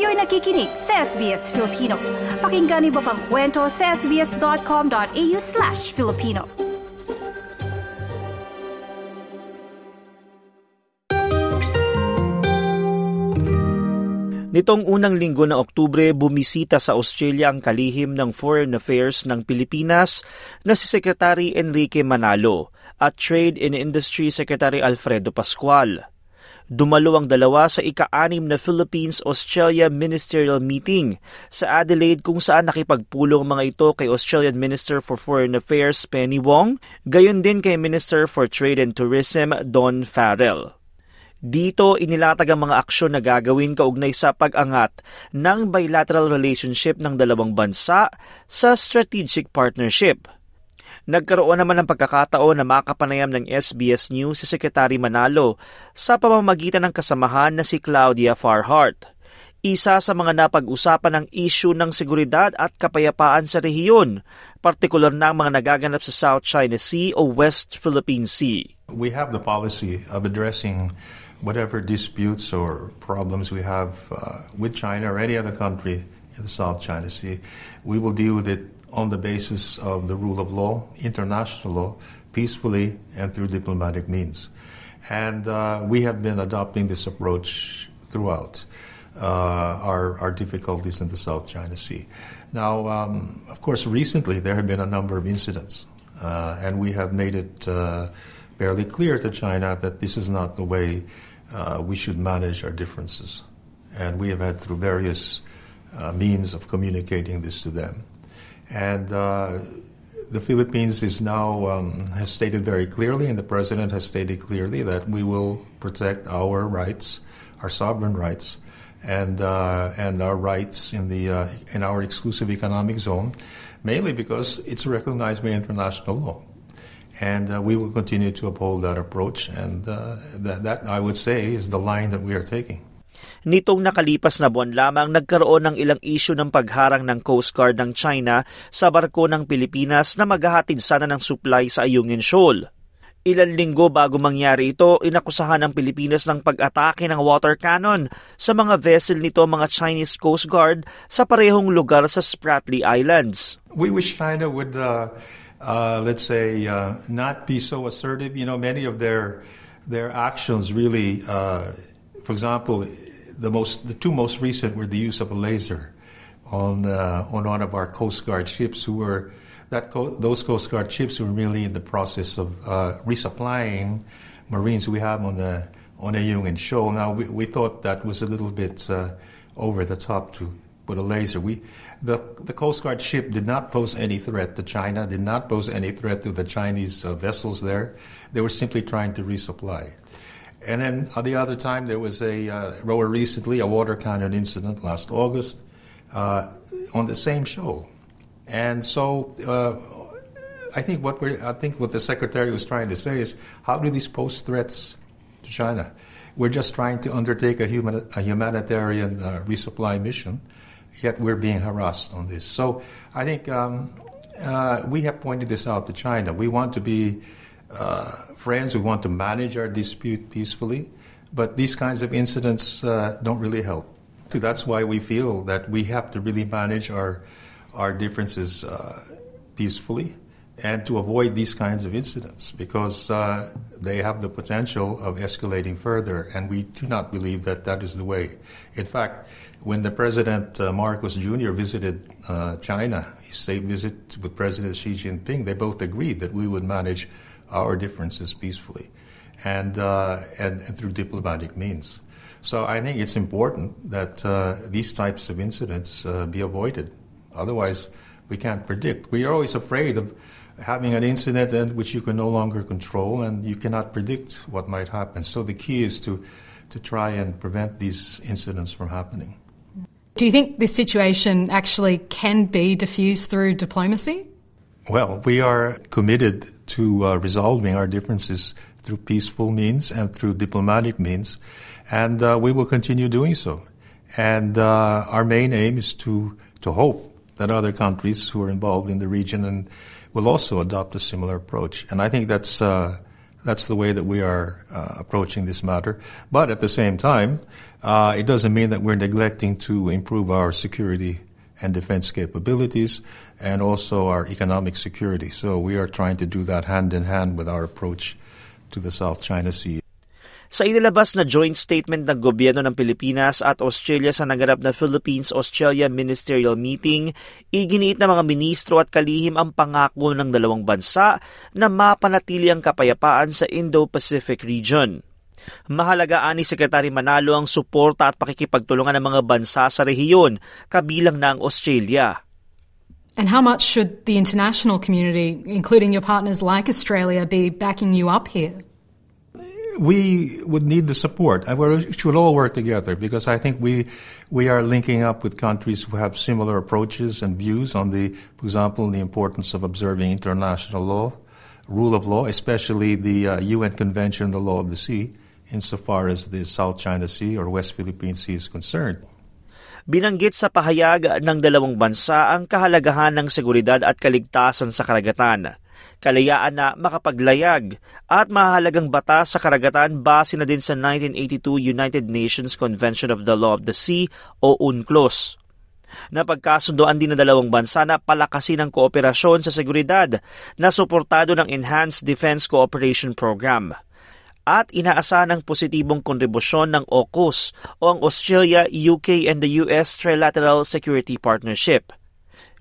Kayo'y nakikinig sa SBS Filipino. Pakinggan niyo pa ang kwento sa sbs.com.au slash Filipino. Nitong unang linggo ng Oktubre, bumisita sa Australia ang kalihim ng Foreign Affairs ng Pilipinas na si Secretary Enrique Manalo at Trade and Industry Secretary Alfredo Pascual. Dumalo ang dalawa sa ika-anim na Philippines-Australia Ministerial Meeting sa Adelaide kung saan nakipagpulong mga ito kay Australian Minister for Foreign Affairs Penny Wong, gayon din kay Minister for Trade and Tourism Don Farrell. Dito inilatag ang mga aksyon na gagawin kaugnay sa pag-angat ng bilateral relationship ng dalawang bansa sa strategic partnership. Nagkaroon naman ng pagkakataon na makapanayam ng SBS News si Secretary Manalo sa pamamagitan ng kasamahan na si Claudia Farhart. Isa sa mga napag-usapan ng issue ng seguridad at kapayapaan sa rehiyon, partikular na ang mga nagaganap sa South China Sea o West Philippine Sea. We have the policy of addressing whatever disputes or problems we have uh, with China or any other country in the South China Sea, we will deal with it on the basis of the rule of law, international law, peacefully and through diplomatic means. And uh, we have been adopting this approach throughout uh, our, our difficulties in the South China Sea. Now, um, of course, recently there have been a number of incidents, uh, and we have made it uh, fairly clear to China that this is not the way uh, we should manage our differences. And we have had through various uh, means of communicating this to them. And uh, the Philippines is now um, has stated very clearly, and the president has stated clearly that we will protect our rights, our sovereign rights, and uh, and our rights in the uh, in our exclusive economic zone, mainly because it's recognized by international law and uh, we will continue to uphold that approach. And uh, that, that, I would say, is the line that we are taking. Nitong nakalipas na buwan lamang, nagkaroon ng ilang isyu ng pagharang ng Coast Guard ng China sa barko ng Pilipinas na maghahatid sana ng supply sa Ayungin Shoal. Ilan linggo bago mangyari ito, inakusahan ng Pilipinas ng pag-atake ng water cannon sa mga vessel nito mga Chinese Coast Guard sa parehong lugar sa Spratly Islands. We wish China would uh, uh, let's say, uh, not be so assertive. You know, many of their their actions really, uh, for example, the most the two most recent were the use of a laser on uh, on one of our Coast Guard ships who were that co- those Coast Guard ships were really in the process of uh, resupplying Marines we have on the on Ayungin Shoal. Now we, we thought that was a little bit uh, over the top to with a laser. We, the, the Coast Guard ship did not pose any threat to China, did not pose any threat to the Chinese uh, vessels there. They were simply trying to resupply. And then at the other time, there was a, uh, rower recently, a water cannon incident last August uh, on the same shoal. And so uh, I think what we I think what the secretary was trying to say is how do these pose threats to China? We're just trying to undertake a, human, a humanitarian uh, resupply mission yet we're being harassed on this. So I think um, uh, we have pointed this out to China. We want to be uh, friends, we want to manage our dispute peacefully, but these kinds of incidents uh, don't really help. So that's why we feel that we have to really manage our, our differences uh, peacefully and to avoid these kinds of incidents because uh, they have the potential of escalating further, and we do not believe that that is the way. In fact, when the President uh, Marcos Jr. visited uh, China, his state visit with President Xi Jinping, they both agreed that we would manage our differences peacefully and, uh, and, and, through diplomatic means. So I think it's important that uh, these types of incidents uh, be avoided. Otherwise, we can't predict. We are always afraid of having an incident which you can no longer control and you cannot predict what might happen. So the key is to, to try and prevent these incidents from happening. Do you think this situation actually can be diffused through diplomacy? Well, we are committed to uh, resolving our differences through peaceful means and through diplomatic means, and uh, we will continue doing so. And uh, our main aim is to, to hope that other countries who are involved in the region and will also adopt a similar approach. And I think that's uh, That's the way that we are uh, approaching this matter. But at the same time, uh, it doesn't mean that we're neglecting to improve our security and defense capabilities and also our economic security. So we are trying to do that hand in hand with our approach to the South China Sea. Sa inilabas na joint statement ng gobyerno ng Pilipinas at Australia sa naganap na Philippines-Australia Ministerial Meeting, iginiit ng mga ministro at kalihim ang pangako ng dalawang bansa na mapanatili ang kapayapaan sa Indo-Pacific region. Mahalaga ani Sekretary Manalo ang suporta at pakikipagtulungan ng mga bansa sa rehiyon, kabilang na ang Australia. And how much should the international community, including your partners like Australia, be backing you up here? We would need the support. And we should all work together because I think we we are linking up with countries who have similar approaches and views on the, for example, the importance of observing international law, rule of law, especially the uh, UN Convention on the Law of the Sea, insofar as the South China Sea or West Philippine Sea is concerned. Binanggit sa pahayag ng dalawang bansa ang kahalagahan ng seguridad at kaligtasan sa karagatan kalayaan na makapaglayag at mahalagang batas sa karagatan base na din sa 1982 United Nations Convention of the Law of the Sea o UNCLOS. Napagkasundoan din ng dalawang bansa na palakasin ang kooperasyon sa seguridad na suportado ng Enhanced Defense Cooperation Program at inaasahan ang positibong kontribusyon ng AUKUS o ang Australia, UK and the US Trilateral Security Partnership.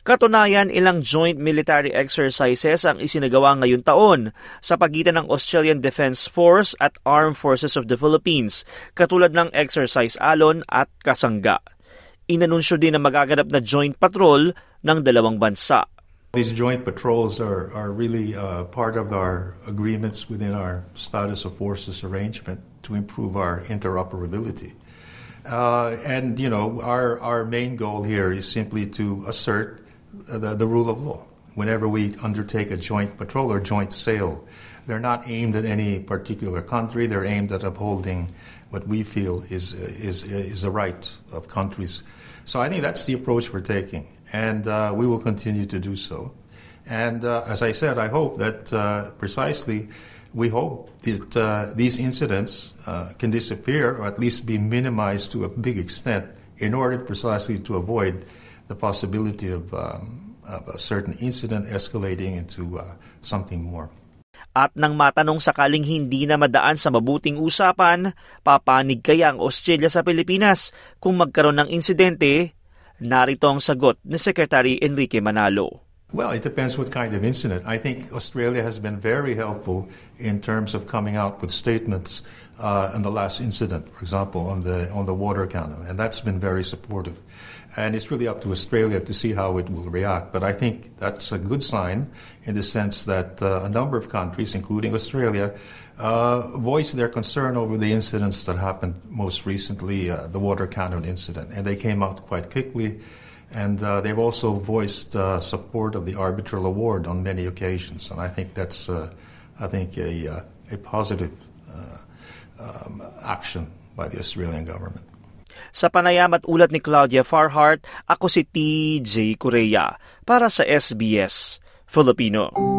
Katunayan, ilang joint military exercises ang isinagawa ngayon taon sa pagitan ng Australian Defence Force at Armed Forces of the Philippines, katulad ng Exercise Alon at Kasangga. Inanunsyo din na magaganap na joint patrol ng dalawang bansa. These joint patrols are, are really uh, part of our agreements within our status of forces arrangement to improve our interoperability. Uh, and, you know, our, our main goal here is simply to assert the, the rule of law. Whenever we undertake a joint patrol or joint sail. they're not aimed at any particular country. They're aimed at upholding what we feel is is is the right of countries. So I think that's the approach we're taking, and uh, we will continue to do so. And uh, as I said, I hope that uh, precisely we hope that uh, these incidents uh, can disappear or at least be minimized to a big extent in order precisely to avoid the possibility of, um, of a certain incident escalating into uh, something more. At nang matanong sakaling hindi na madaan sa mabuting usapan, papanig kaya ang Australia sa Pilipinas kung magkaroon ng insidente? Narito ang sagot ni Secretary Enrique Manalo. Well, it depends what kind of incident. I think Australia has been very helpful in terms of coming out with statements uh, in the last incident, for example, on the on the water cannon, and that's been very supportive. And it's really up to Australia to see how it will react. But I think that's a good sign in the sense that uh, a number of countries, including Australia, uh, voiced their concern over the incidents that happened most recently, uh, the water cannon incident. And they came out quite quickly. And uh, they've also voiced uh, support of the arbitral award on many occasions. And I think that's, uh, I think, a, a positive um, action by the Australian government. Sa panayam at ulat ni Claudia Farhart, ako si TJ Korea para sa SBS Filipino.